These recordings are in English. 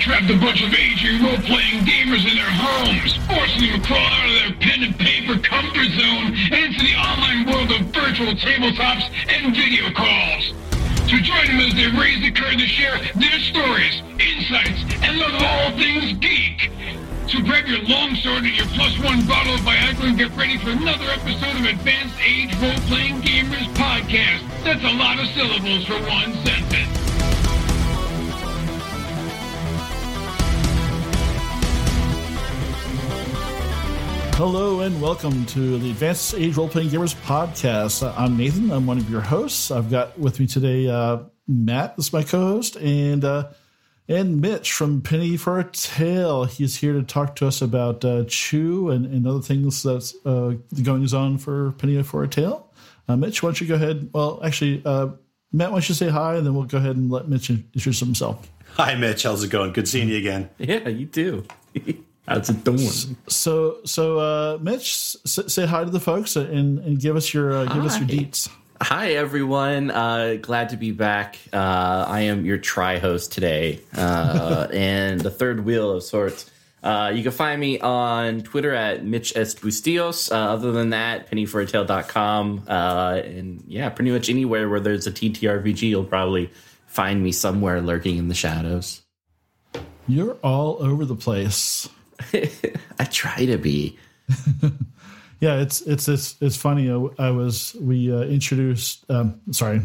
trapped a bunch of aging role-playing gamers in their homes, forcing them to crawl out of their pen and paper comfort zone and into the online world of virtual tabletops and video calls. To join them as they raise the curtain to share their stories, insights, and love of all things geek. So grab your longsword and your plus one bottle of Viagra and get ready for another episode of Advanced Age Role-Playing Gamers Podcast. That's a lot of syllables for one sentence. Hello and welcome to the Advanced Age Role Playing Gamers podcast. Uh, I'm Nathan. I'm one of your hosts. I've got with me today uh, Matt, this is my co-host, and uh, and Mitch from Penny for a Tale. He's here to talk to us about uh, Chew and, and other things that's uh, goings on for Penny for a Tale. Uh, Mitch, why don't you go ahead? Well, actually, uh, Matt, why don't you say hi, and then we'll go ahead and let Mitch introduce himself. Hi, Mitch. How's it going? Good seeing you again. Yeah, you too. How's it doing? So, so uh, Mitch, s- say hi to the folks and, and give us your uh, give us your deets. Hi, everyone. Uh, glad to be back. Uh, I am your tri host today uh, and the third wheel of sorts. Uh, you can find me on Twitter at Mitch S. Bustillos. Uh, other than that, pennyforatale.com. Uh, and yeah, pretty much anywhere where there's a TTRPG, you'll probably find me somewhere lurking in the shadows. You're all over the place. I try to be. Yeah, it's it's it's it's funny. I, I was we uh, introduced. Um, sorry,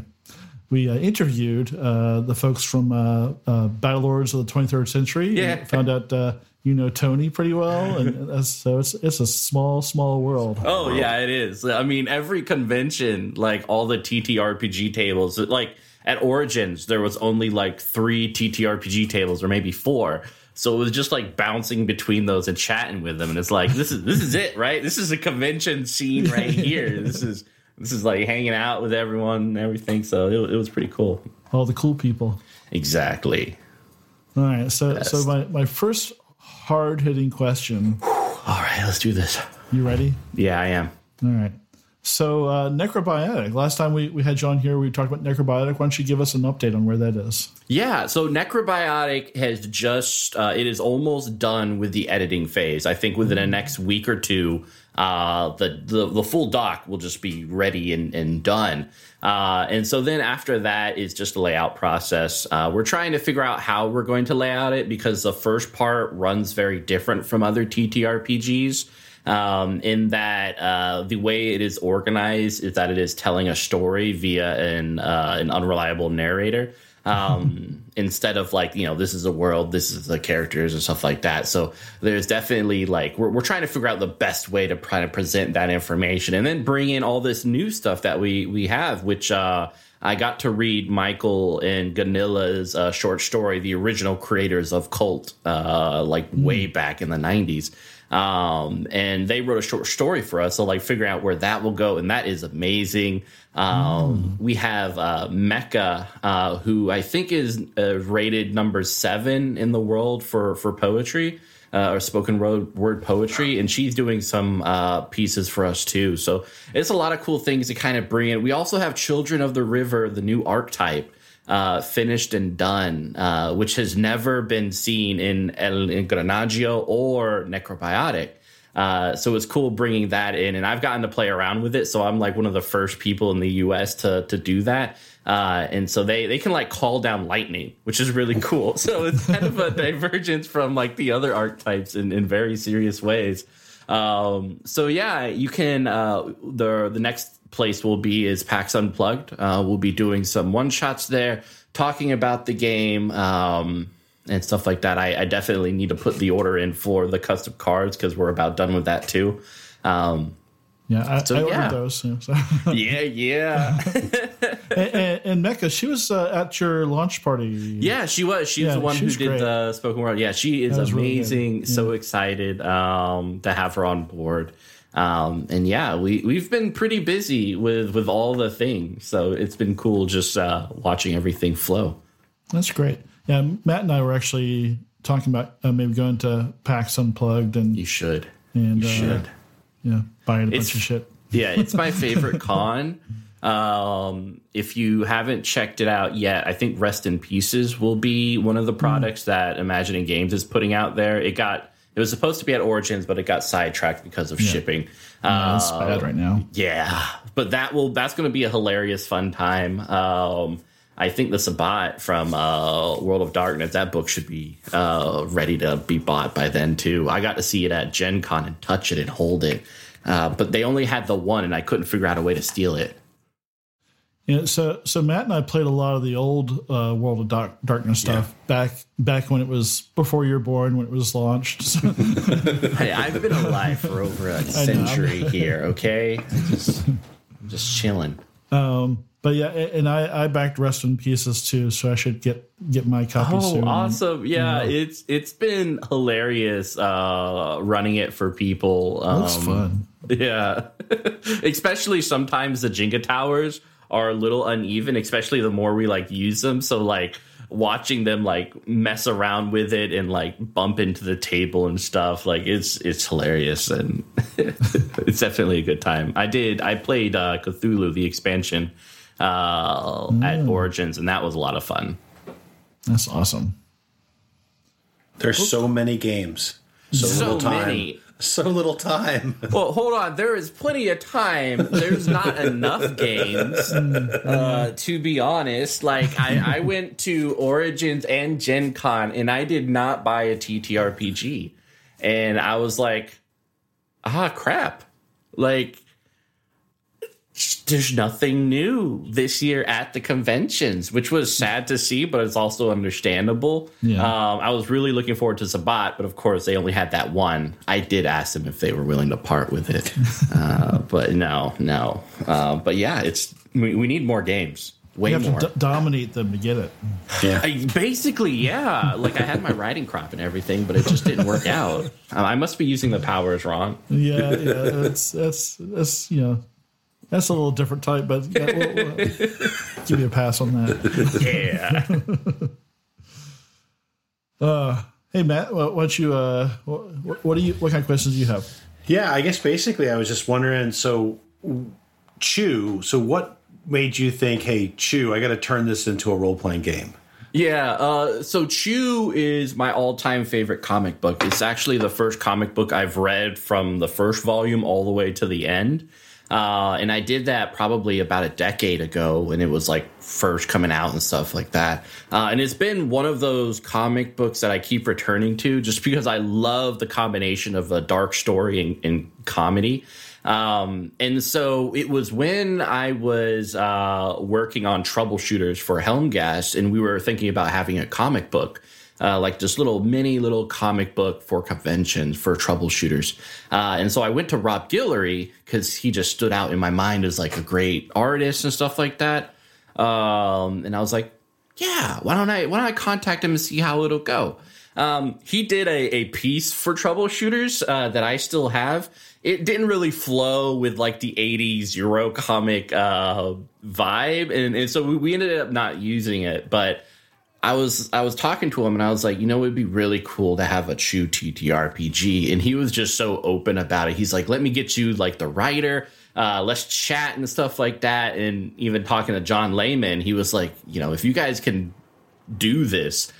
we uh, interviewed uh, the folks from uh, uh, Battle Lords of the 23rd Century. Yeah. found out uh, you know Tony pretty well, and so it's it's a small small world. Oh yeah, it is. I mean, every convention, like all the TTRPG tables, like at Origins, there was only like three TTRPG tables, or maybe four. So it was just like bouncing between those and chatting with them, and it's like this is this is it, right? This is a convention scene right here. This is this is like hanging out with everyone and everything. So it, it was pretty cool. All the cool people. Exactly. All right, so Best. so my my first hard hitting question. All right, let's do this. You ready? Yeah, I am. All right. So uh, necrobiotic. Last time we, we had John here, we talked about necrobiotic. Why don't you give us an update on where that is? Yeah, so Necrobiotic has just uh, it is almost done with the editing phase. I think within the next week or two, uh, the, the the full doc will just be ready and, and done. Uh, and so then after that is just a layout process. Uh, we're trying to figure out how we're going to lay out it because the first part runs very different from other TTRPGs um, in that uh, the way it is organized is that it is telling a story via an uh, an unreliable narrator um, instead of like you know this is a world, this is the characters and stuff like that. So there's definitely like we're we're trying to figure out the best way to try to present that information and then bring in all this new stuff that we we have, which. Uh, I got to read Michael and Ganilla's uh, short story, the original creators of Cult, uh, like way back in the 90s. Um, and they wrote a short story for us. So, like, figuring out where that will go. And that is amazing. Um, We have uh, Mecca, uh, who I think is uh, rated number seven in the world for, for poetry. Uh, or spoken word, word poetry, and she's doing some uh, pieces for us too. So it's a lot of cool things to kind of bring in. We also have Children of the River, the new archetype, uh, finished and done, uh, which has never been seen in El Engranaggio or Necrobiotic. Uh, so it's cool bringing that in, and I've gotten to play around with it. So I'm like one of the first people in the U.S. to to do that. Uh, and so they they can like call down lightning, which is really cool. So it's kind of a divergence from like the other archetypes in in very serious ways. Um, so yeah, you can. Uh, the the next place will be is PAX Unplugged. Uh, we'll be doing some one shots there, talking about the game. Um, and stuff like that. I, I definitely need to put the order in for the custom cards because we're about done with that too. Um, Yeah, I, So, I ordered yeah. those. Yeah, so. yeah, yeah, and, and, and Mecca, she was uh, at your launch party. yeah. She was. She was the one who did great. the spoken word. Yeah, she is was really amazing. So excited um, to have her on board. Um, and yeah, we we've been pretty busy with with all the things. So it's been cool just uh, watching everything flow. That's great. Yeah, Matt and I were actually talking about uh, maybe going to PAX Unplugged and You should. and You uh, should. yeah, buying a It's- bunch of shit. Yeah, it's my favorite con Um, if you haven't checked it out yet, I think Rest in Pieces will be one of the products mm. that Imagining Games is putting out there. It got it was supposed to be at Origins, but it got sidetracked because of yeah. shipping. Yeah, it's bad right now. Yeah, but that will that's going to be a hilarious, fun time. Um, I think the Sabbat from uh, World of Darkness, that book should be uh, ready to be bought by then too. I got to see it at Gen Con and touch it and hold it, uh, but they only had the one, and I couldn't figure out a way to steal it. Yeah, so so Matt and I played a lot of the old uh, World of Dark, Darkness stuff yeah. back back when it was before you were born when it was launched. So. hey, I've been alive for over a century here. Okay, I'm just, I'm just chilling. Um, but yeah, and I I backed Rest in Pieces too, so I should get get my copy oh, soon. awesome! Yeah, you know. it's it's been hilarious uh, running it for people. Um, looks fun. Yeah, especially sometimes the Jenga towers are a little uneven, especially the more we like use them. So like watching them like mess around with it and like bump into the table and stuff like it's it's hilarious and it's definitely a good time. I did i played uh cthulhu the expansion uh mm. at origins and that was a lot of fun. That's awesome. There's so many games. So, so little time. many so little time. well, hold on. There is plenty of time. There's not enough games, uh, to be honest. Like, I, I went to Origins and Gen Con, and I did not buy a TTRPG. And I was like, ah, crap. Like, there's nothing new this year at the conventions, which was sad to see, but it's also understandable. Yeah. Um, I was really looking forward to Sabbat, but of course they only had that one. I did ask them if they were willing to part with it, uh, but no, no. Uh, but yeah, it's we, we, need more games. Way you have more. to d- dominate them to get it. Yeah. I, basically, yeah. Like I had my riding crop and everything, but it just didn't work out. I must be using the powers wrong. Yeah, yeah. That's that's that's you know that's a little different type, but yeah, we'll, we'll give you a pass on that. Yeah. uh, hey Matt, what, what you uh, what, what do you what kind of questions do you have? Yeah, I guess basically I was just wondering. So, Chew. So, what made you think, hey, Chew, I got to turn this into a role playing game? Yeah, uh, so Chew is my all time favorite comic book. It's actually the first comic book I've read from the first volume all the way to the end. Uh, and I did that probably about a decade ago when it was like first coming out and stuff like that. Uh, and it's been one of those comic books that I keep returning to just because I love the combination of a dark story and, and comedy. Um, and so it was when I was uh, working on troubleshooters for Helmgast, and we were thinking about having a comic book uh, like this little mini little comic book for conventions for troubleshooters. Uh, and so I went to Rob Guillory because he just stood out in my mind as like a great artist and stuff like that. Um, and I was like, yeah, why don't I why don't I contact him and see how it'll go? Um, he did a, a piece for troubleshooters uh, that I still have. It didn't really flow with like the 80s Euro comic uh, vibe. And, and so we, we ended up not using it. But I was I was talking to him and I was like, you know, it'd be really cool to have a Chew TTRPG, and he was just so open about it. He's like, let me get you like the writer, uh, let's chat and stuff like that. And even talking to John Layman, he was like, you know, if you guys can do this,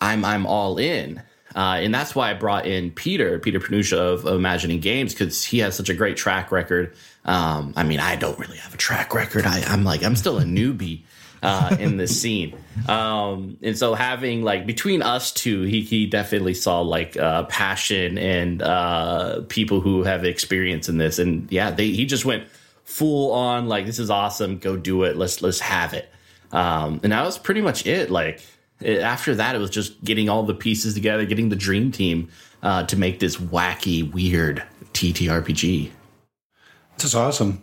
I'm I'm all in. Uh, and that's why I brought in Peter, Peter Panusha of, of Imagining Games, because he has such a great track record. Um, I mean, I don't really have a track record. I, I'm like, I'm still a newbie uh, in the scene. Um, and so having like between us two, he, he definitely saw like uh, passion and uh, people who have experience in this. And yeah, they, he just went full on like, this is awesome. Go do it. Let's, let's have it. Um, and that was pretty much it. Like it, after that, it was just getting all the pieces together, getting the dream team uh, to make this wacky, weird TTRPG. This is awesome.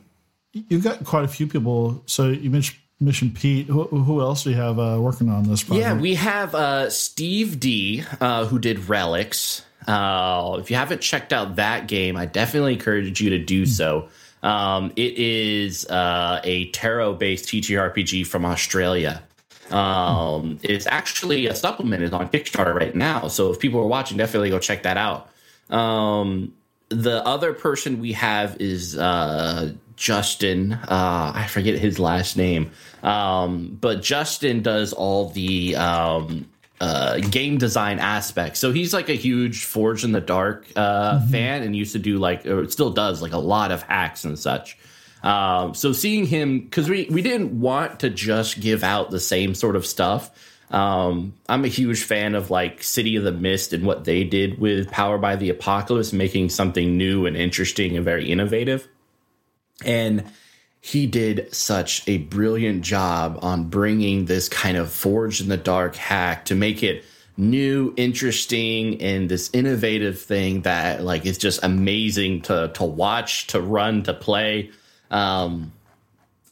You've got quite a few people. So you mentioned Mission Pete. Who, who else do you have uh, working on this project? Yeah, we have uh, Steve D, uh, who did Relics. Uh, if you haven't checked out that game, I definitely encourage you to do so. Um, it is uh, a tarot based TTRPG from Australia. Um, it's actually a supplement is on Kickstarter right now. So if people are watching, definitely go check that out. Um, the other person we have is uh, Justin. Uh, I forget his last name, um, but Justin does all the um, uh, game design aspects. So he's like a huge Forged in the Dark uh, mm-hmm. fan and used to do like, or still does like a lot of hacks and such. Um, so seeing him, because we, we didn't want to just give out the same sort of stuff. Um, I'm a huge fan of like City of the Mist and what they did with Powered by the Apocalypse, making something new and interesting and very innovative. And he did such a brilliant job on bringing this kind of forged in the dark hack to make it new, interesting, and this innovative thing that like is just amazing to to watch, to run, to play. Um,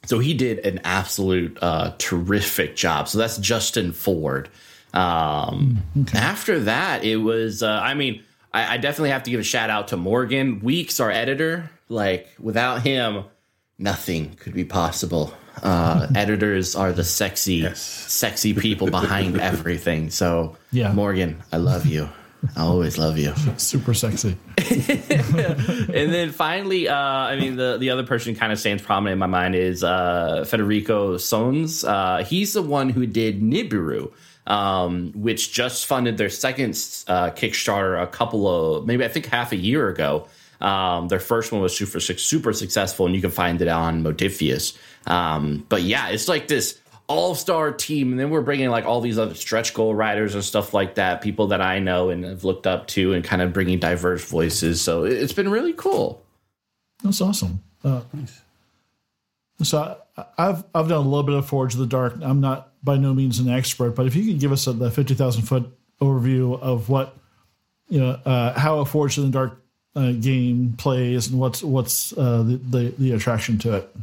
so he did an absolute uh, terrific job. So that's Justin Ford. Um, okay. After that, it was. Uh, I mean, I, I definitely have to give a shout out to Morgan Weeks, our editor. Like without him nothing could be possible. Uh, editors are the sexy, yes. sexy people behind everything. So, yeah, Morgan, I love you. I always love you. Super sexy. and then finally, uh, I mean, the, the other person kind of stands prominent in my mind is uh, Federico Sohns. Uh, he's the one who did Nibiru, um, which just funded their second uh, Kickstarter a couple of, maybe I think half a year ago. Um, their first one was super super successful, and you can find it on Modiphius. Um, but yeah, it's like this all star team, and then we're bringing like all these other stretch goal riders and stuff like that, people that I know and have looked up to, and kind of bringing diverse voices. So it's been really cool. That's awesome. Uh, nice. So I, I've I've done a little bit of Forge of the Dark. I'm not by no means an expert, but if you could give us a, the fifty thousand foot overview of what you know uh, how a Forge of the Dark uh, game plays and what's what's uh, the, the, the attraction to it.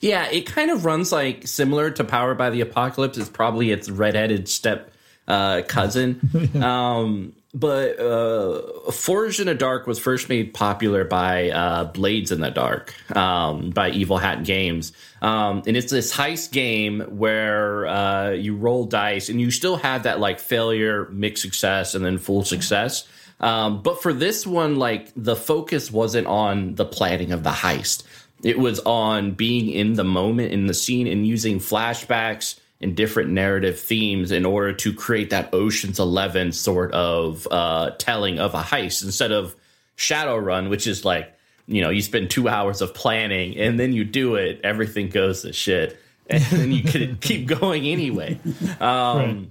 Yeah, it kind of runs like similar to Powered by the Apocalypse. It's probably its redheaded step uh, cousin. um, but uh, Forged in the Dark was first made popular by uh, Blades in the Dark um, by Evil Hat Games. Um, and it's this heist game where uh, you roll dice and you still have that like failure, mixed success, and then full success. Um, but for this one, like the focus wasn't on the planning of the heist. It was on being in the moment, in the scene, and using flashbacks and different narrative themes in order to create that Ocean's Eleven sort of uh, telling of a heist instead of Shadowrun, which is like, you know, you spend two hours of planning and then you do it, everything goes to shit. And then you could keep going anyway. Um, right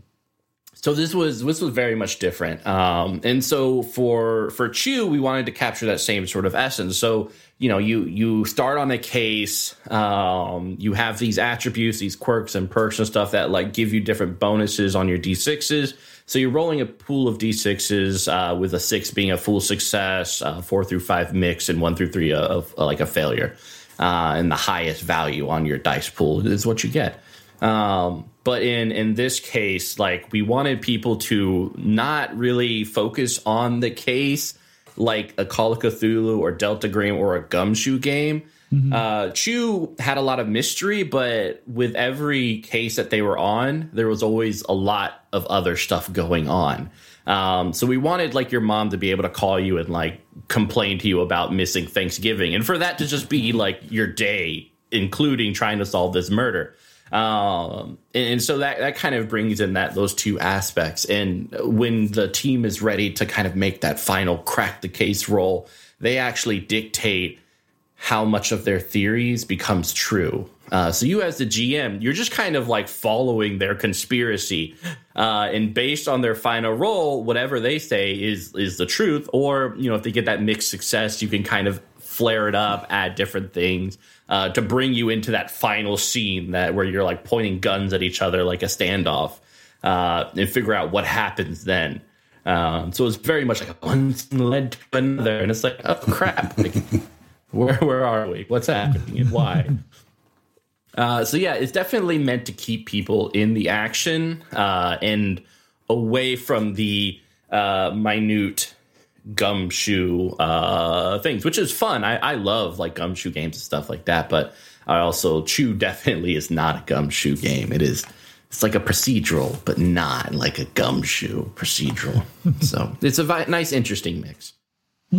so this was this was very much different. Um, and so for for chew we wanted to capture that same sort of essence. So you know you you start on a case um, you have these attributes these quirks and perks and stuff that like give you different bonuses on your d6s so you're rolling a pool of d6s uh, with a six being a full success uh, four through five mix and one through three of, of like a failure uh, and the highest value on your dice pool is what you get. Um, but in in this case, like we wanted people to not really focus on the case like a Call of Cthulhu or Delta Green or a Gumshoe game. Mm-hmm. Uh, Chew had a lot of mystery, but with every case that they were on, there was always a lot of other stuff going on. Um, so we wanted like your mom to be able to call you and like complain to you about missing Thanksgiving, and for that to just be like your day, including trying to solve this murder. Um, and, and, so that that kind of brings in that those two aspects. And when the team is ready to kind of make that final crack the case roll, they actually dictate how much of their theories becomes true. Uh, so you, as the GM, you're just kind of like following their conspiracy, uh, and based on their final roll, whatever they say is is the truth. Or you know, if they get that mixed success, you can kind of flare it up, add different things uh, to bring you into that final scene that where you're like pointing guns at each other like a standoff uh, and figure out what happens then. Um, so it's very much like one led to another, and it's like, oh crap, like, where where are we? What's happening and why? Uh, so yeah, it's definitely meant to keep people in the action uh, and away from the uh, minute gumshoe uh, things, which is fun. I, I love like gumshoe games and stuff like that. But I also Chew definitely is not a gumshoe game. It is it's like a procedural, but not like a gumshoe procedural. so it's a vi- nice, interesting mix.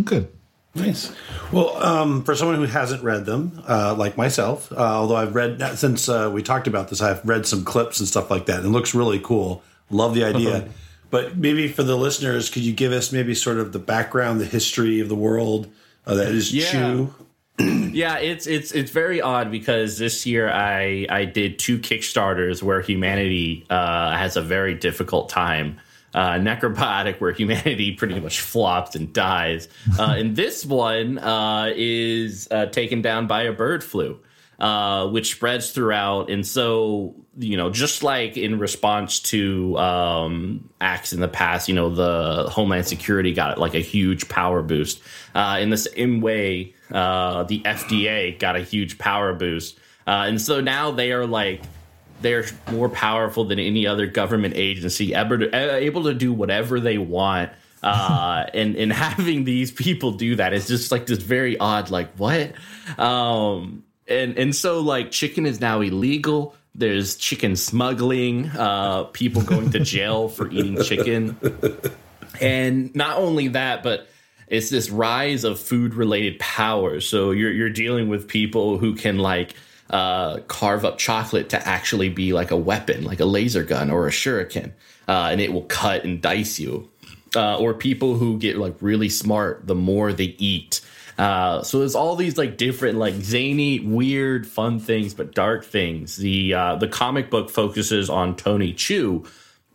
Good. Nice. Well, um, for someone who hasn't read them, uh, like myself, uh, although I've read since uh, we talked about this, I've read some clips and stuff like that, and it looks really cool. Love the idea. But maybe for the listeners, could you give us maybe sort of the background, the history of the world uh, that is Yeah. Chew? Yeah, it's it's it's very odd because this year I I did two Kickstarters where humanity uh, has a very difficult time. Uh, Necrobiotic, where humanity pretty much flops and dies, uh, and this one uh, is uh, taken down by a bird flu, uh, which spreads throughout. And so, you know, just like in response to um, acts in the past, you know, the Homeland Security got like a huge power boost. Uh, in the same way, uh, the FDA got a huge power boost. Uh, and so now they are like, they're more powerful than any other government agency, ever to, able to do whatever they want. Uh, and and having these people do that is just like this very odd, like what? Um, and and so like chicken is now illegal. There's chicken smuggling. Uh, people going to jail for eating chicken. And not only that, but it's this rise of food related power. So you're you're dealing with people who can like uh, carve up chocolate to actually be like a weapon, like a laser gun or a shuriken, uh, and it will cut and dice you. Uh, or people who get like really smart the more they eat. Uh, so there's all these like different like zany, weird, fun things, but dark things. The uh, the comic book focuses on Tony Chu,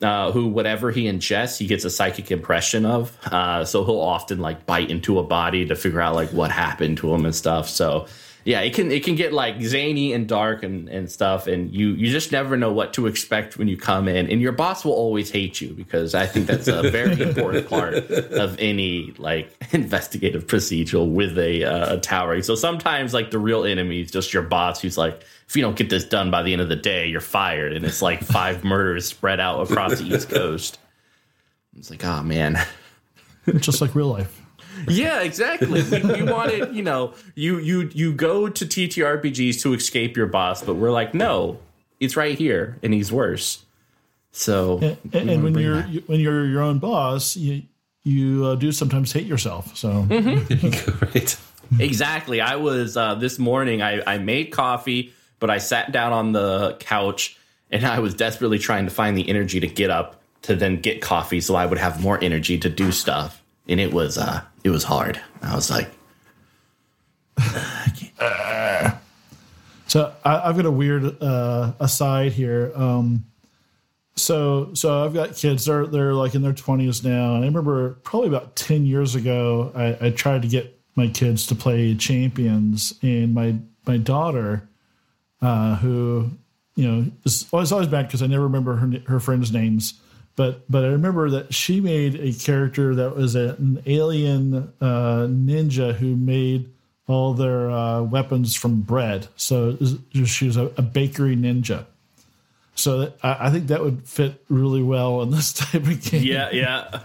uh, who whatever he ingests, he gets a psychic impression of. Uh, so he'll often like bite into a body to figure out like what happened to him and stuff. So yeah, it can it can get like zany and dark and, and stuff, and you you just never know what to expect when you come in, and your boss will always hate you because I think that's a very important part of any like investigative procedural with a, uh, a towering. So sometimes like the real enemy is just your boss, who's like, if you don't get this done by the end of the day, you're fired, and it's like five murders spread out across the East Coast. It's like, oh man. just like real life. Yeah, exactly. We, we wanted, you know, you you you go to TTRPGs to escape your boss, but we're like, no, it's right here, and he's worse. So, And, we and when you're that. you, when you're your own boss, you you uh, do sometimes hate yourself. So Mm-hmm. right. exactly, I was uh, this morning. I I made coffee, but I sat down on the couch, and I was desperately trying to find the energy to get up to then get coffee, so I would have more energy to do stuff. And it was uh, it was hard. I was like, So I, I've got a weird uh, aside here. Um, so so I've got kids. They're they're like in their twenties now, and I remember probably about ten years ago, I, I tried to get my kids to play Champions, and my my daughter, uh, who you know is always always bad because I never remember her her friends' names. But but I remember that she made a character that was a, an alien uh, ninja who made all their uh, weapons from bread. So was- she was a, a bakery ninja. So that, I, I think that would fit really well in this type of game. yeah, yeah.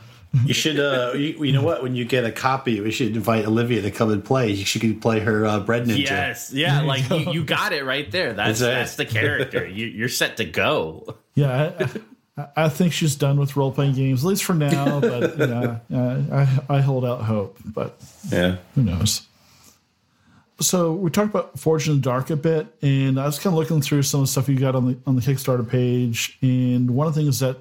You should, uh, you, you know what? When you get a copy, we should invite Olivia to come and play. She could play her uh, bread ninja. Yes, yeah, like you, you got it right there. That's That's that's the character. You, you're set to go. Yeah, I, I, I think she's done with role playing games, at least for now. But you know, uh, I, I hold out hope. But Yeah. who knows? So we talked about Forged in the Dark a bit, and I was kind of looking through some of the stuff you got on the on the Kickstarter page, and one of the things that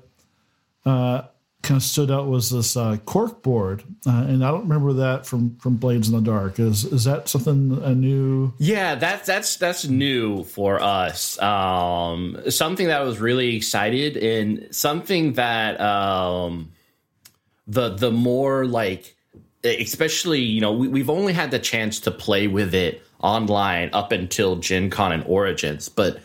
uh, kind of stood out was this uh, cork board, uh, and I don't remember that from from Blades in the Dark. Is is that something a new? Yeah, that's that's that's new for us. Um, something that was really excited and something that um, the the more like especially you know we, we've only had the chance to play with it online up until gen con and origins but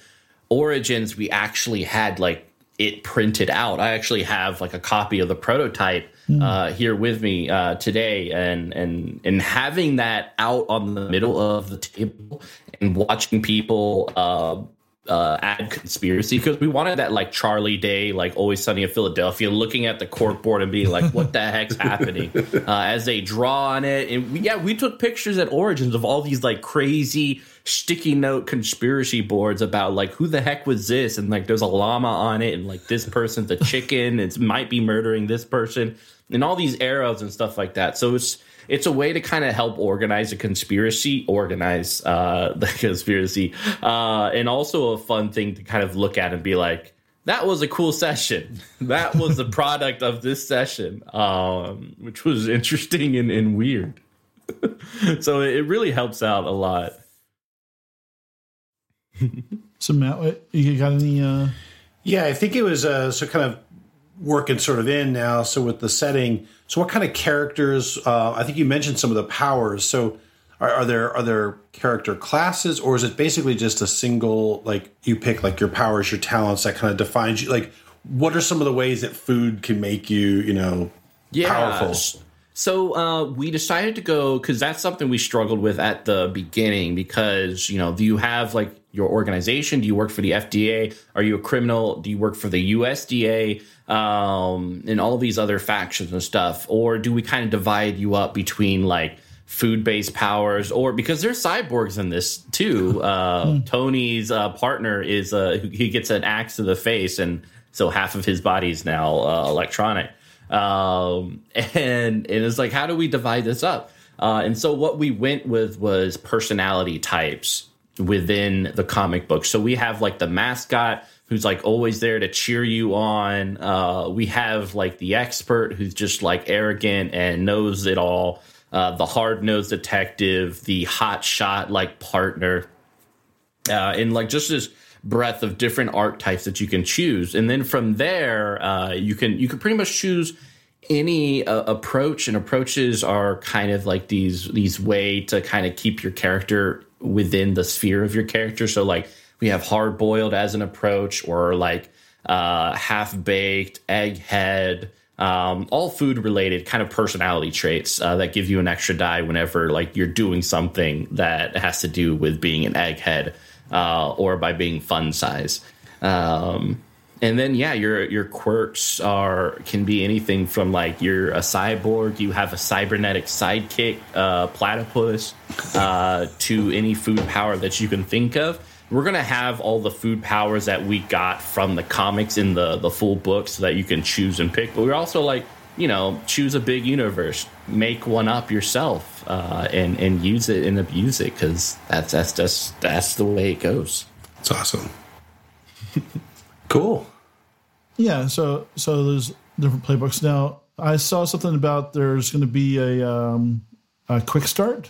origins we actually had like it printed out. I actually have like a copy of the prototype uh, here with me uh, today. And and and having that out on the middle of the table and watching people uh, uh, add conspiracy because we wanted that like Charlie Day, like Always Sunny in Philadelphia, looking at the cork board and being like, "What the heck's happening?" Uh, as they draw on it, and we, yeah, we took pictures at Origins of all these like crazy sticky note conspiracy boards about like who the heck was this, and like there's a llama on it, and like this person's a chicken, it might be murdering this person, and all these arrows and stuff like that. So it's it's a way to kind of help organize a conspiracy, organize uh, the conspiracy, uh, and also a fun thing to kind of look at and be like, that was a cool session. That was the product of this session, um, which was interesting and, and weird. so it really helps out a lot. So Matt, you got any? Uh... Yeah, I think it was uh, so kind of working sort of in now. So with the setting, so what kind of characters? Uh, I think you mentioned some of the powers. So are, are, there are there character classes, or is it basically just a single like you pick like your powers, your talents that kind of defines you? Like, what are some of the ways that food can make you, you know, yeah. powerful? So uh, we decided to go because that's something we struggled with at the beginning. Because you know, do you have like your organization? Do you work for the FDA? Are you a criminal? Do you work for the USDA? Um, and all these other factions and stuff, or do we kind of divide you up between like food based powers, or because there's cyborgs in this too? Uh. Tony's uh, partner is uh, he gets an axe to the face, and so half of his body is now uh, electronic. Um, and, and it's like, how do we divide this up? Uh, and so what we went with was personality types within the comic book. So we have like the mascot who's like always there to cheer you on. Uh, we have like the expert who's just like arrogant and knows it all. Uh, the hard nosed detective, the hot shot like partner, uh, and like just this breadth of different archetypes that you can choose. And then from there, uh, you can you can pretty much choose any uh, approach. And approaches are kind of like these these way to kind of keep your character within the sphere of your character. So like we have hard boiled as an approach, or like uh, half baked, egghead. Um, all food related kind of personality traits uh, that give you an extra die whenever like you're doing something that has to do with being an egghead uh, or by being fun size. Um, and then yeah, your your quirks are can be anything from like you're a cyborg, you have a cybernetic sidekick, uh, platypus, uh, to any food power that you can think of. We're gonna have all the food powers that we got from the comics in the the full book, so that you can choose and pick. But we're also like you know choose a big universe, make one up yourself, uh, and and use it and abuse it because that's that's just that's the way it goes. It's awesome. Cool. Yeah. So so there's different playbooks now. I saw something about there's going to be a um, a quick start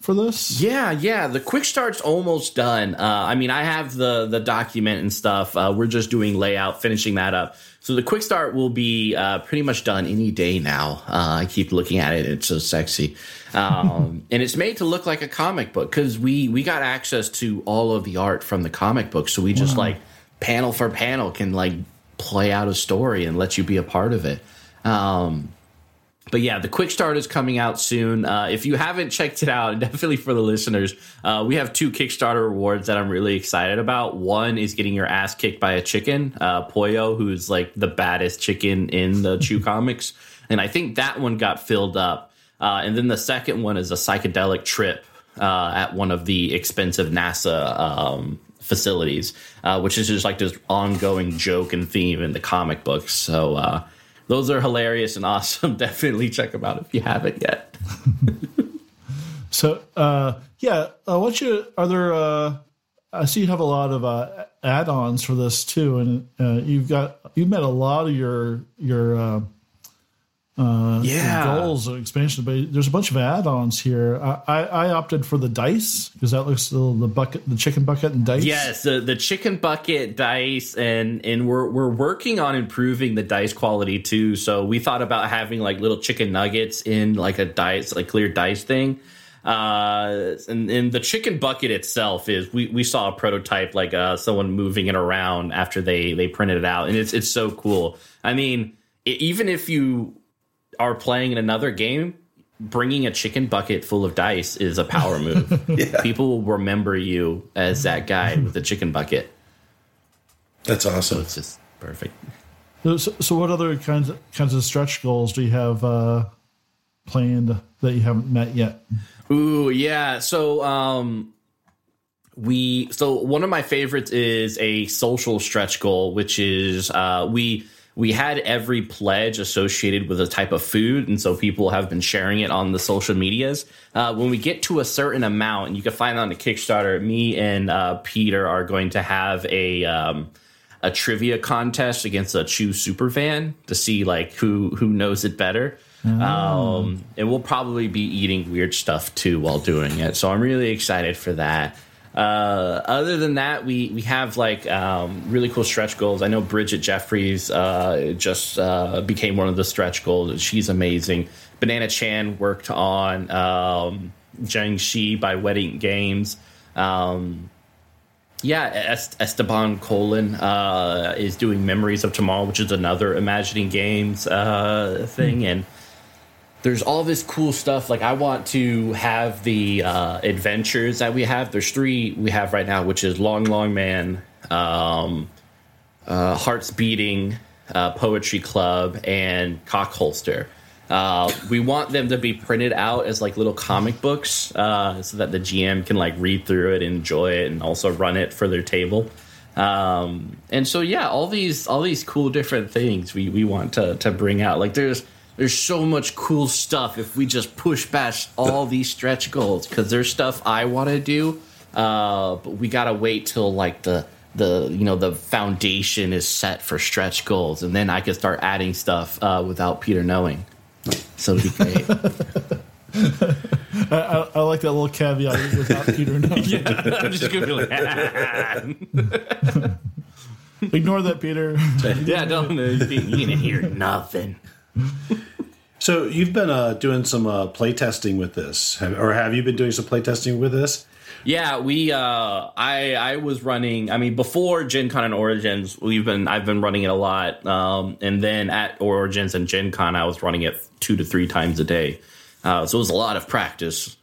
for this? Yeah, yeah. The quick start's almost done. Uh, I mean, I have the the document and stuff. Uh, we're just doing layout, finishing that up. So the quick start will be uh, pretty much done any day now. Uh, I keep looking at it; it's so sexy, um, and it's made to look like a comic book because we we got access to all of the art from the comic book. So we just wow. like panel for panel can like play out a story and let you be a part of it. Um, but yeah, the quick start is coming out soon. Uh, if you haven't checked it out, definitely for the listeners, uh, we have two Kickstarter rewards that I'm really excited about. One is getting your ass kicked by a chicken, uh, Poyo, who's like the baddest chicken in the Chew comics, and I think that one got filled up. Uh, and then the second one is a psychedelic trip uh, at one of the expensive NASA um, facilities, uh, which is just like this ongoing joke and theme in the comic books. So those are hilarious and awesome. Definitely check them out if you haven't yet. so, uh, yeah, uh, what you are there? Uh, I see you have a lot of uh, add-ons for this too, and uh, you've got you've met a lot of your your uh, uh, yeah. goals expansion. But there's a bunch of add-ons here. I, I I opted for the dice because that looks the, the bucket, the chicken bucket and dice. Yes, the, the chicken bucket dice, and and we're we're working on improving the dice quality too. So we thought about having like little chicken nuggets in like a dice, like clear dice thing. Uh, and, and the chicken bucket itself is we, we saw a prototype like uh, someone moving it around after they they printed it out, and it's it's so cool. I mean, even if you are playing in another game, bringing a chicken bucket full of dice is a power move. yeah. People will remember you as that guy with the chicken bucket. That's awesome. So it's just perfect. So, so, what other kinds of, kinds of stretch goals do you have uh, planned that you haven't met yet? Ooh, yeah. So, um, we so one of my favorites is a social stretch goal, which is uh, we we had every pledge associated with a type of food, and so people have been sharing it on the social medias. Uh, when we get to a certain amount, and you can find on the Kickstarter, me and uh, Peter are going to have a um, a trivia contest against a Chew Superfan to see like who who knows it better. Um, and we'll probably be eating weird stuff too while doing it. So I'm really excited for that. Uh, other than that, we we have like um, really cool stretch goals. I know Bridget Jeffries uh, just uh, became one of the stretch goals. She's amazing. Banana Chan worked on um, Shi by Wedding Games. Um, yeah, Est- Esteban Colon uh, is doing Memories of Tomorrow, which is another Imagining Games uh, thing, and there's all this cool stuff. Like I want to have the uh, adventures that we have. There's three we have right now, which is Long Long Man, um, uh, Hearts Beating, uh, Poetry Club, and Cock Holster. Uh, we want them to be printed out as like little comic books, uh, so that the GM can like read through it, enjoy it, and also run it for their table. Um, and so yeah, all these all these cool different things we we want to to bring out. Like there's there's so much cool stuff if we just push past all these stretch goals because there's stuff I want to do, uh, but we gotta wait till like the the you know the foundation is set for stretch goals, and then I can start adding stuff uh, without Peter knowing. So it'd be great. I, I, I like that little caveat without Peter knowing. yeah, I'm just gonna be like, Ignore that, Peter. yeah, don't you didn't hear nothing. So you've been uh, doing some uh, play testing with this, or have you been doing some play testing with this? Yeah, we uh I I was running I mean before Gen Con and Origins, we've been I've been running it a lot. Um and then at Origins and Gen Con I was running it two to three times a day. Uh so it was a lot of practice.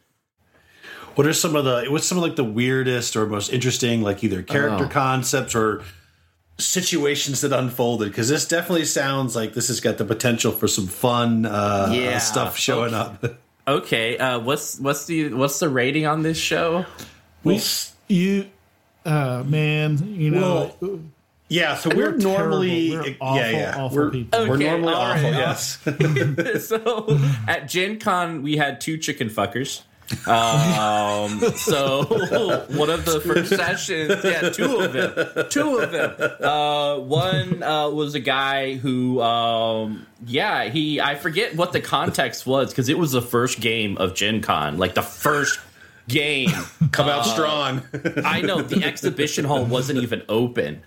What are some of the what's some of like the weirdest or most interesting like either character Oh. concepts or situations that unfolded? Because this definitely sounds like this has got the potential for some fun uh, Yeah. stuff showing up. Okay, uh what's what's the what's the rating on this show? We, you, uh, man, you know, yeah, so We're we're, normally. We're yeah awful, yeah awful we're, people. we're normally awful. right. Yes. so at Gen Con we had two chicken fuckers. Um, so one of the first sessions, yeah, two of them, two of them. Uh, one uh, was a guy who, um, yeah, he I forget what the context was because it was the first game of Gen Con, like the first game. Come out strong. I know the exhibition hall wasn't even open.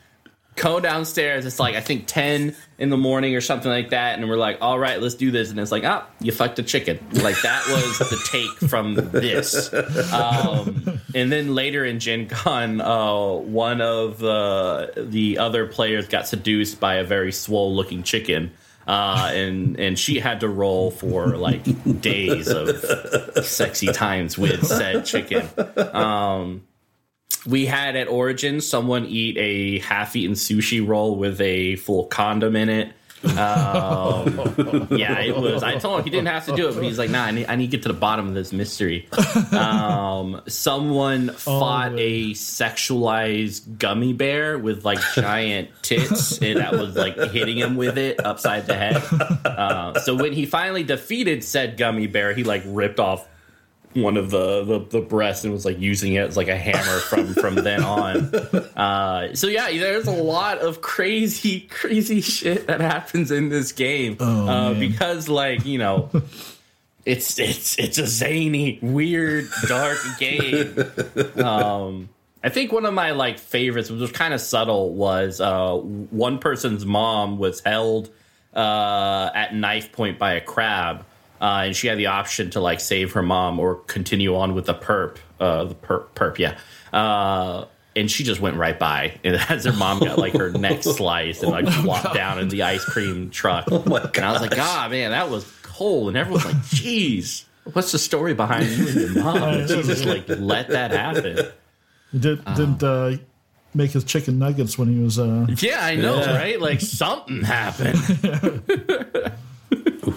Go downstairs. It's like I think ten in the morning or something like that, and we're like, "All right, let's do this." And it's like, "Ah, you fucked a chicken." Like that was the take from this. Um, and then later in Gen Con, uh, one of uh, the other players got seduced by a very swole looking chicken. Uh, and and she had to roll for like days of sexy times with said chicken. Um, we had at Origin someone eat a half-eaten sushi roll with a full condom in it. Um, yeah, it was. I told him he didn't have to do it, but he's like, "Nah, I need, I need to get to the bottom of this mystery." Um, someone fought man. a sexualized gummy bear with like giant tits, and that was like hitting him with it upside the head. Uh, so when he finally defeated said gummy bear, he like ripped off one of the, the the breasts and was like using it as like a hammer from from then on. Uh, so yeah, there's a lot of crazy crazy shit that happens in this game uh, because like you know. It's it's it's a zany, weird, dark game. Um, I think one of my like favorites, which was kind of subtle, was uh, one person's mom was held uh, at knife point by a crab, uh, and she had the option to like save her mom or continue on with the perp, uh, the perp, perp, yeah. Uh, and she just went right by, and as her mom got like her neck sliced and like flopped down in the ice cream truck. Oh my And I was like, ah, man, that was cold. And everyone's like, Jeez, what's the story behind you and your mom? And she just like let that happen. He did, didn't uh, make his chicken nuggets when he was. Uh, Yeah, I know, right? Like something happened.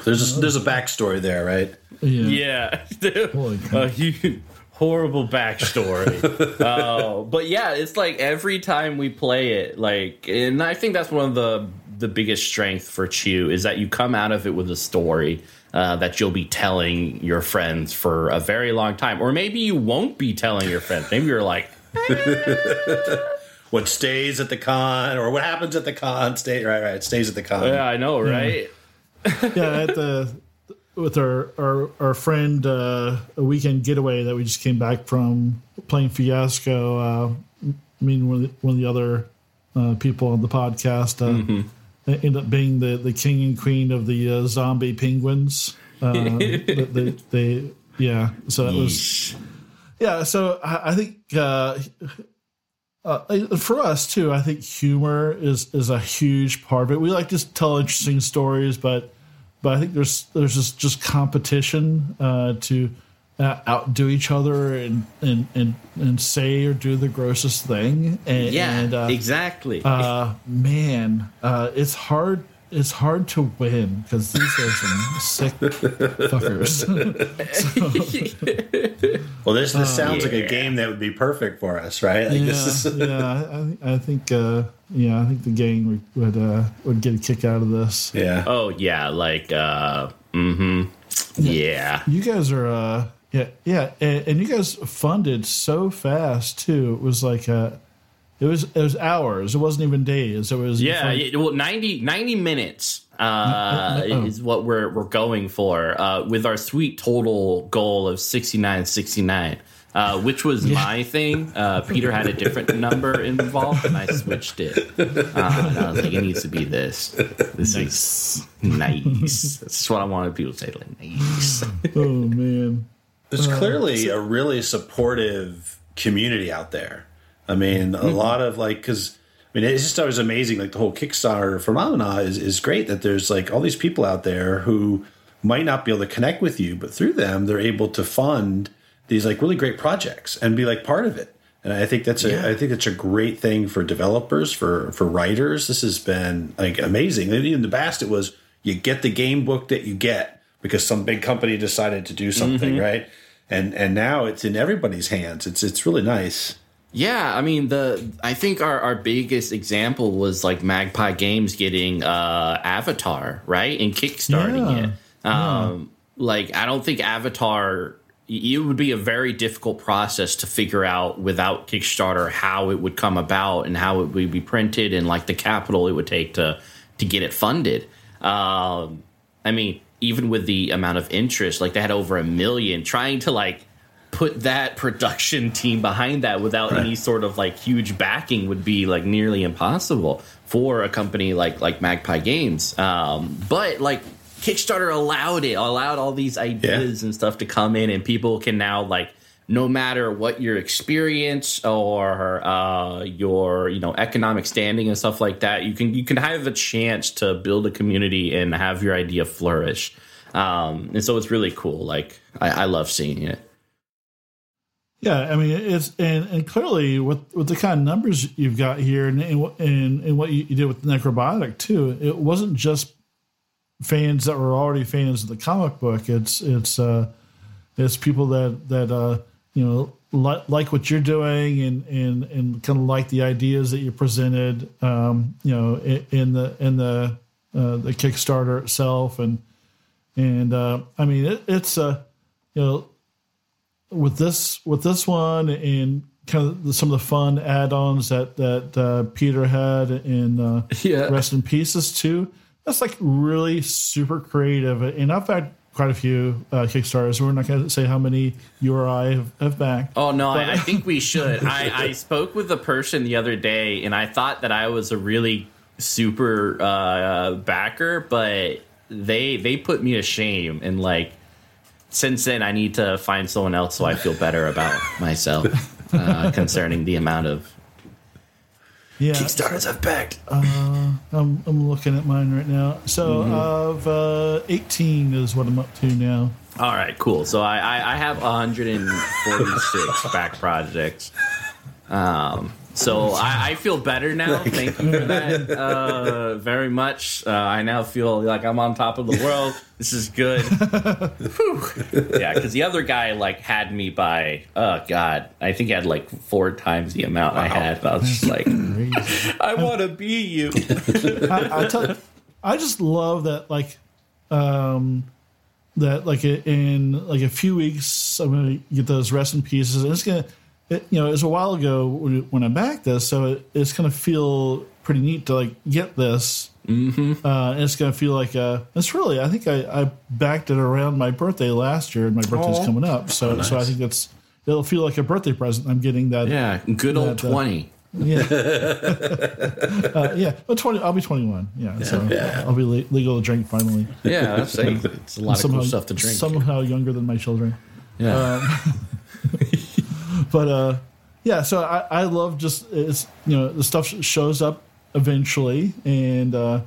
There's a, there's a backstory there, right? yeah. Yeah, Holy a huge, horrible backstory. uh, but yeah, it's like every time we play it, like, and I think that's one of the the biggest strength for Chew is that you come out of it with a story uh, that you'll be telling your friends for a very long time, or maybe you won't be telling your friends. Maybe you're like, what stays at the con or what happens at the con stay right right stays at the con yeah, I know, right? Yeah, at the with our our, our friend uh, a weekend getaway that we just came back from playing Fiasco. Uh, I mean, one of the, one of the other uh, people on the podcast uh, Mm-hmm. ended up being the, the king and queen of the uh, zombie penguins. Uh, they, they, yeah, so that was yeah. So I, I think uh, for us too, I think humor is is a huge part of it. We like to tell interesting stories, but but I think there's there's just just competition uh, to uh, outdo each other and, and and and say or do the grossest thing. And, Yeah, and, uh, exactly. uh, man, uh, it's hard. It's hard to win because these are some sick fuckers. well this this sounds like yeah. a game that would be perfect for us right like yeah, this is yeah. I, I think, uh, yeah, I think the gang would would, uh, would get a kick out of this. yeah oh yeah, like uh, mm-hmm, yeah. You guys are, uh, yeah, yeah, and, and you guys funded so fast too. It was like, uh, it was it was hours. It wasn't even days. It was Yeah, fun- yeah, well, 90, 90 minutes uh, Oh. is what we're we're going for uh, with our sweet total goal of sixty nine sixty nine, uh, which was my thing. Uh, Peter had a different number involved, and I switched it. Uh, and I was like, it needs to be this. This is nice. That's what I wanted people to say. Like, nice. Oh man. there's clearly a really supportive community out there i mean a mm-hmm. lot of like because I mean, it's just always amazing. Like the whole Kickstarter phenomena is, is great that there's like all these people out there who might not be able to connect with you, but through them, they're able to fund these like really great projects and be like part of it. And I think that's a I think that's a great thing for developers, for for writers. This has been like amazing. In the past, it was you get the game book that you get because some big company decided to do something, mm-hmm. right? And and now it's in everybody's hands. It's it's really nice. Yeah, I mean the I think our, our biggest example was like Magpie Games getting uh Avatar, right? And kickstarting Yeah, it. Um like I don't think Avatar it would be a very difficult process to figure out without Kickstarter how it would come about and how it would be printed and like the capital it would take to to get it funded. Um I mean, even with the amount of interest, like they had over a million trying to like put that production team behind that without any sort of like huge backing would be like nearly impossible for a company like like Magpie Games. Um, but like Kickstarter allowed it, allowed all these ideas and stuff to come in, and people can now like no matter what your experience or uh, your you know economic standing and stuff like that, you can you can have a chance to build a community and have your idea flourish. Um, and so it's really cool. Like I, I love seeing it. Yeah, I mean it's and, and clearly with with the kind of numbers you've got here and and, and, what you, you did with Necrobiotic too, it wasn't just fans that were already fans of the comic book. It's it's uh it's people that that uh you know li- like what you're doing and and and kind of like the ideas that you presented um you know in, in the in the uh, the Kickstarter itself and and uh I mean it, it's uh you know with this with this one and kind of the, some of the fun add-ons that that uh, Peter had in uh, Yeah. Rest in Pieces too. That's like really super creative, and I've had quite a few uh, Kickstarters. We're not going to say how many you or I have, have backed. Oh no, I, I think we should. I, I spoke with a person the other day, and I thought that I was a really super uh, backer, but they they put me to shame, and like since then, I need to find someone else so I feel better about myself uh, concerning the amount of Yeah, Kickstarters I've backed. I'm, I'm looking at mine right now. So of uh, 18 is what I'm up to now. All right, cool. So I I, I have 146 back projects. Um, So I, I feel better now. Thank you for that uh, very much. Uh, I now feel like I'm on top of the world. This is good. Whew. yeah, because the other guy like had me by oh god, I think he had like four times the amount I had. I was just like, I want to be you. I, I, tell, I just love that like um that like in like a few weeks I'm gonna get those rest in pieces and it's gonna it, you know it was a while ago when, I backed this so it, it's gonna feel pretty neat to like get this mm-hmm. uh, and it's gonna feel like uh it's really I think I, I backed it around my birthday last year and my birthday's Aw. coming up so Oh, nice. so I think it's it'll feel like a birthday present I'm getting that Yeah, good old That, uh, twenty. yeah. uh, yeah. But 20, I'll be 21. Yeah. so I'll be le- legal to drink finally. Yeah, that's it's a lot of cool stuff to drink. Somehow younger than my children. yeah. But uh, yeah, so I, I love just, it's, you know, the stuff shows up eventually. And, uh,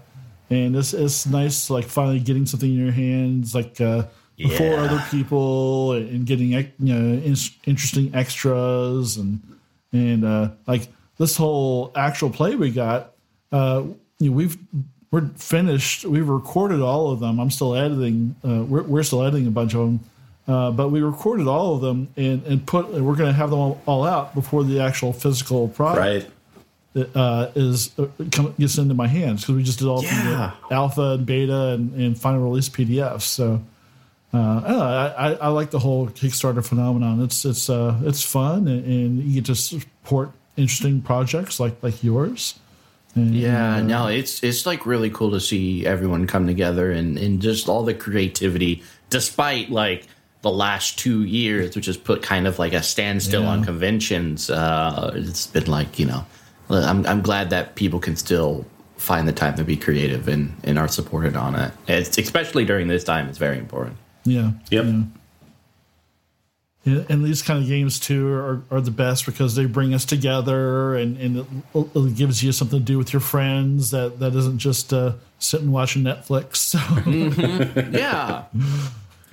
and it's, it's nice, like finally getting something in your hands, like, uh, before Yeah. other people and getting, you know, in- interesting extras and, and, uh, like this whole actual play we got, uh, you know, we've we're finished. We've recorded all of them. I'm still editing. Uh, we're we're still editing a bunch of them, uh, but we recorded all of them and and put. and We're going to have them all, all out before the actual physical product Right. uh, is uh, come, gets into my hands because we just did all Yeah. the alpha and beta and, and final release PDFs. So. Uh, I, know, I, I- like the whole Kickstarter phenomenon. It's it's uh, it's fun and, and you get to support interesting projects like like yours. And, Yeah, no, it's it's like really cool to see everyone come together and and just all the creativity, despite like the last two years, which has put kind of like a standstill on conventions. Uh, it's been like you know, I'm I'm glad that people can still find the time to be creative and and are supported on it. It's especially during this time. It's very important. Yeah. Yep. Yeah. Yeah, and these kind of games too are, are the best because they bring us together and, and it, it gives you something to do with your friends that, that isn't just uh, sitting watching Netflix. So Yeah.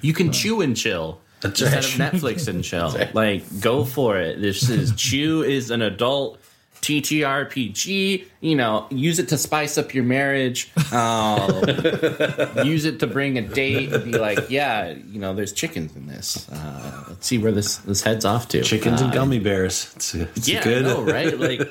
You can chew and chill That's instead right. of Netflix and chill. Like, go for it. This is Chew is an adult TTRPG. You know, use it to spice up your marriage. Um, use it to bring a date and be like, yeah, you know, there's chickens in this. Uh, let's see where this this heads off to. Chickens and Uh, gummy bears. It's, it's Yeah, good. I know, right? Like,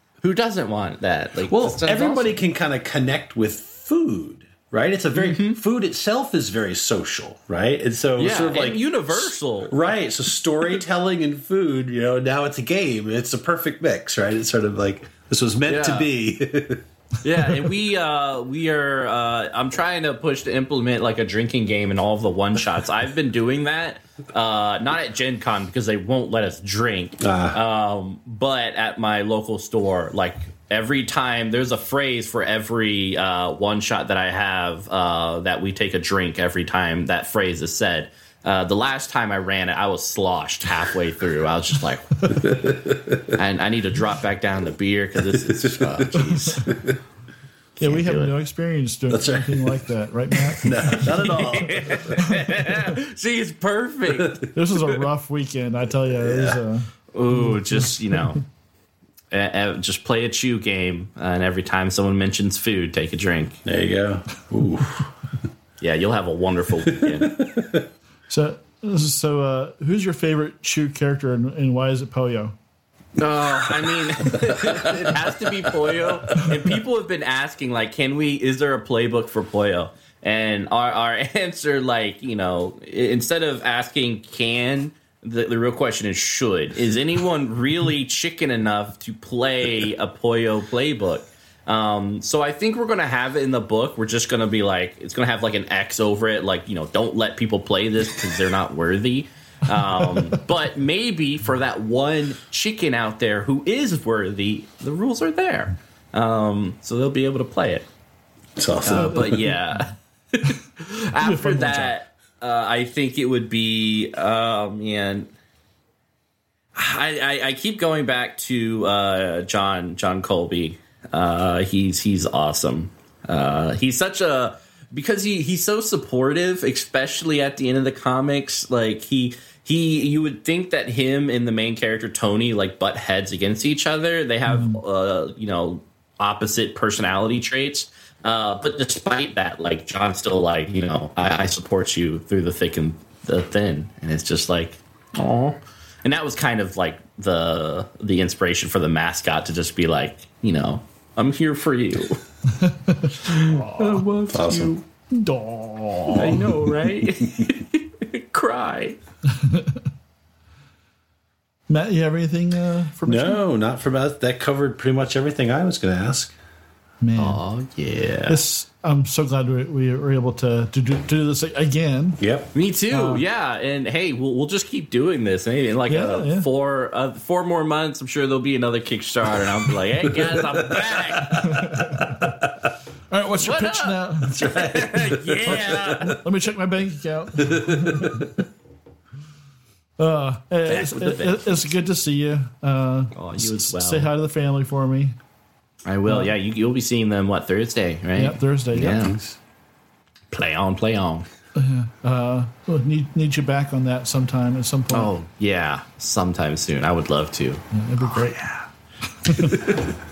who doesn't want that? Like, Well, everybody awesome. can kind of connect with food, right? It's a very food itself is very social, right? And so yeah, sort of like universal. right. So storytelling and food, you know, now it's a game. It's a perfect mix, right? It's sort of like this was meant to be. Yeah, and we uh we are uh I'm trying to push to implement like a drinking game in all of the one shots. I've been doing that. Uh not at Gen Con because they won't let us drink. Ah. Um but at my local store, like every time there's a phrase for every uh one shot that I have uh that we take a drink every time that phrase is said. Uh, the last time I ran it, I was sloshed halfway through. I was just like, and I need to drop back down the beer because this is, oh, jeez. yeah, we have do it. no experience doing That's right. like that, right, Matt? no, not at all. See, it's perfect. This was a rough weekend, I tell you. It was, uh, Ooh, just you know, uh, uh, just play a chew game, uh, and every time someone mentions food, take a drink. There you go. Ooh. Yeah, you'll have a wonderful weekend. so, so uh, who's your favorite Chew character and, and why is it Poyo? No, I mean, it has to be Poyo. And people have been asking, like, can we? Is there a playbook for Poyo? And our our answer, like, you know, instead of asking can, the, the real question is should. Is anyone really chicken enough to play a Poyo playbook? Um, so I think we're gonna have it in the book. We're just gonna be like, it's gonna have like an X over it, like you know, don't let people play this because they're not worthy. Um, but maybe for that one chicken out there who is worthy, the rules are there, um, so they'll be able to play it. It's awesome. Uh, but yeah, after that, uh, I think it would be. Oh man, I, I, I keep going back to uh, John John Colby. Uh, he's he's awesome. Uh, he's such a because he he's so supportive, especially at the end of the comics. Like he he you would think that him and the main character Tony like butt heads against each other. They have Mm-hmm. uh, you know opposite personality traits. Uh, but despite that, like John's still like you know I, I support you through the thick and the thin, and it's just like oh. And that was kind of like the the inspiration for the mascot to just be like you know I'm here for you. I love Awesome. you. Aw. I know, right? Cry. Matt, you have anything uh, for? No, not from us. That covered pretty much everything I was going to ask. Man, Oh yeah. this I'm so glad we, we were able to, to, do, to do this again. Yep. Me too. yeah, and hey, we'll we'll just keep doing this. Maybe in like Yeah, uh, yeah. four uh, four more months, I'm sure there'll be another Kickstarter, and I'll be like, "Hey guys, I'm back." All right, what's your What pitch up? now? yeah. Let me check my bank account. uh, it's, with it's good to see you. Uh, Oh, you as well. Say hi to the family for me. I will. Yeah, you, you'll be seeing them what Thursday, right? Yep, Thursday. Yeah. Yep. Play on, play on. Well, need need you back on that sometime at some point. Oh yeah, sometime soon. I would love to. That'd be great. Yeah.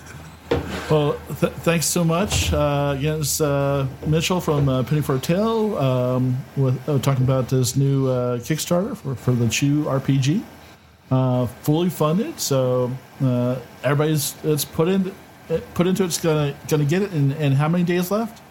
Well, th- thanks so much. Uh, again, it's uh, Mitchell from uh, Penny for a Tale um, with uh, talking about this new uh, Kickstarter for, for the Chew RPG. Uh, fully funded, so uh, everybody's it's put in put into it's gonna gonna get it. And, and how many days left?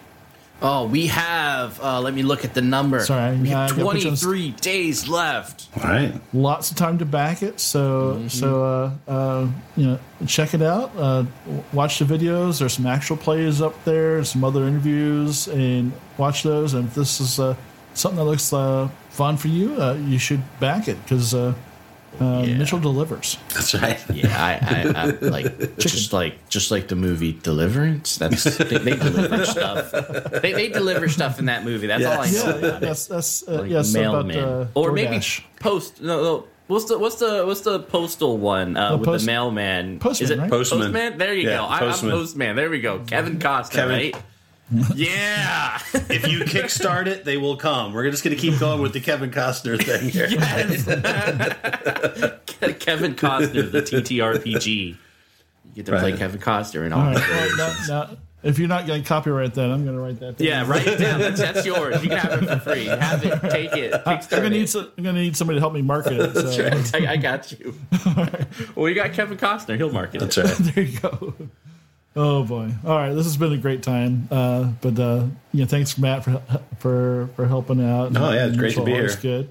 Oh, we have. Uh, let me look at the number. Sorry, we have gotta on 23 days left. All right. lots of time to back it. So so uh, uh, you know check it out. Uh, watch the videos. There's some actual plays up there. Some other interviews, and watch those. And if this is uh, something that looks uh, fun for you, uh, you should back it because uh, Yeah. Mitchell delivers. That's right. Yeah, I, I, I like just like just like the movie Deliverance. That's they, they deliver stuff. They, they deliver stuff in that movie. That's all I know Yeah, about it. that's that's uh, Like yes about mailman, uh, or maybe DoorDash. post. No, no. What's the what's the what's the postal one uh, The with post- the mailman? Postman, Is it right? Postman. There you Yeah, go. I, Postman. I'm postman. There we go. Kevin Costner, Kevin. right? yeah. if you kickstart it, they will come. We're just going to keep going with the Kevin Costner thing here. Kevin Costner, the TTRPG. You get to play Kevin Costner and all. All right. Well, now, now, if you're not going to copyright that, I'm going to write that. Down. Yeah, write it down. That's, that's yours. You can have it for free. Have it. Take it. Uh, I'm gonna need some, I'm gonna need somebody to help me market it. So. That's right. I, I got you. well, you got Kevin Costner. He'll market That's it. That's right. there you go. Oh boy! All right, this has been a great time. Uh, but uh, you know, thanks Matt for for for helping out. Oh, yeah, it's great to be here. Good.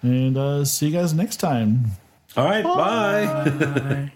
And uh, see you guys next time. All right. Bye. Bye.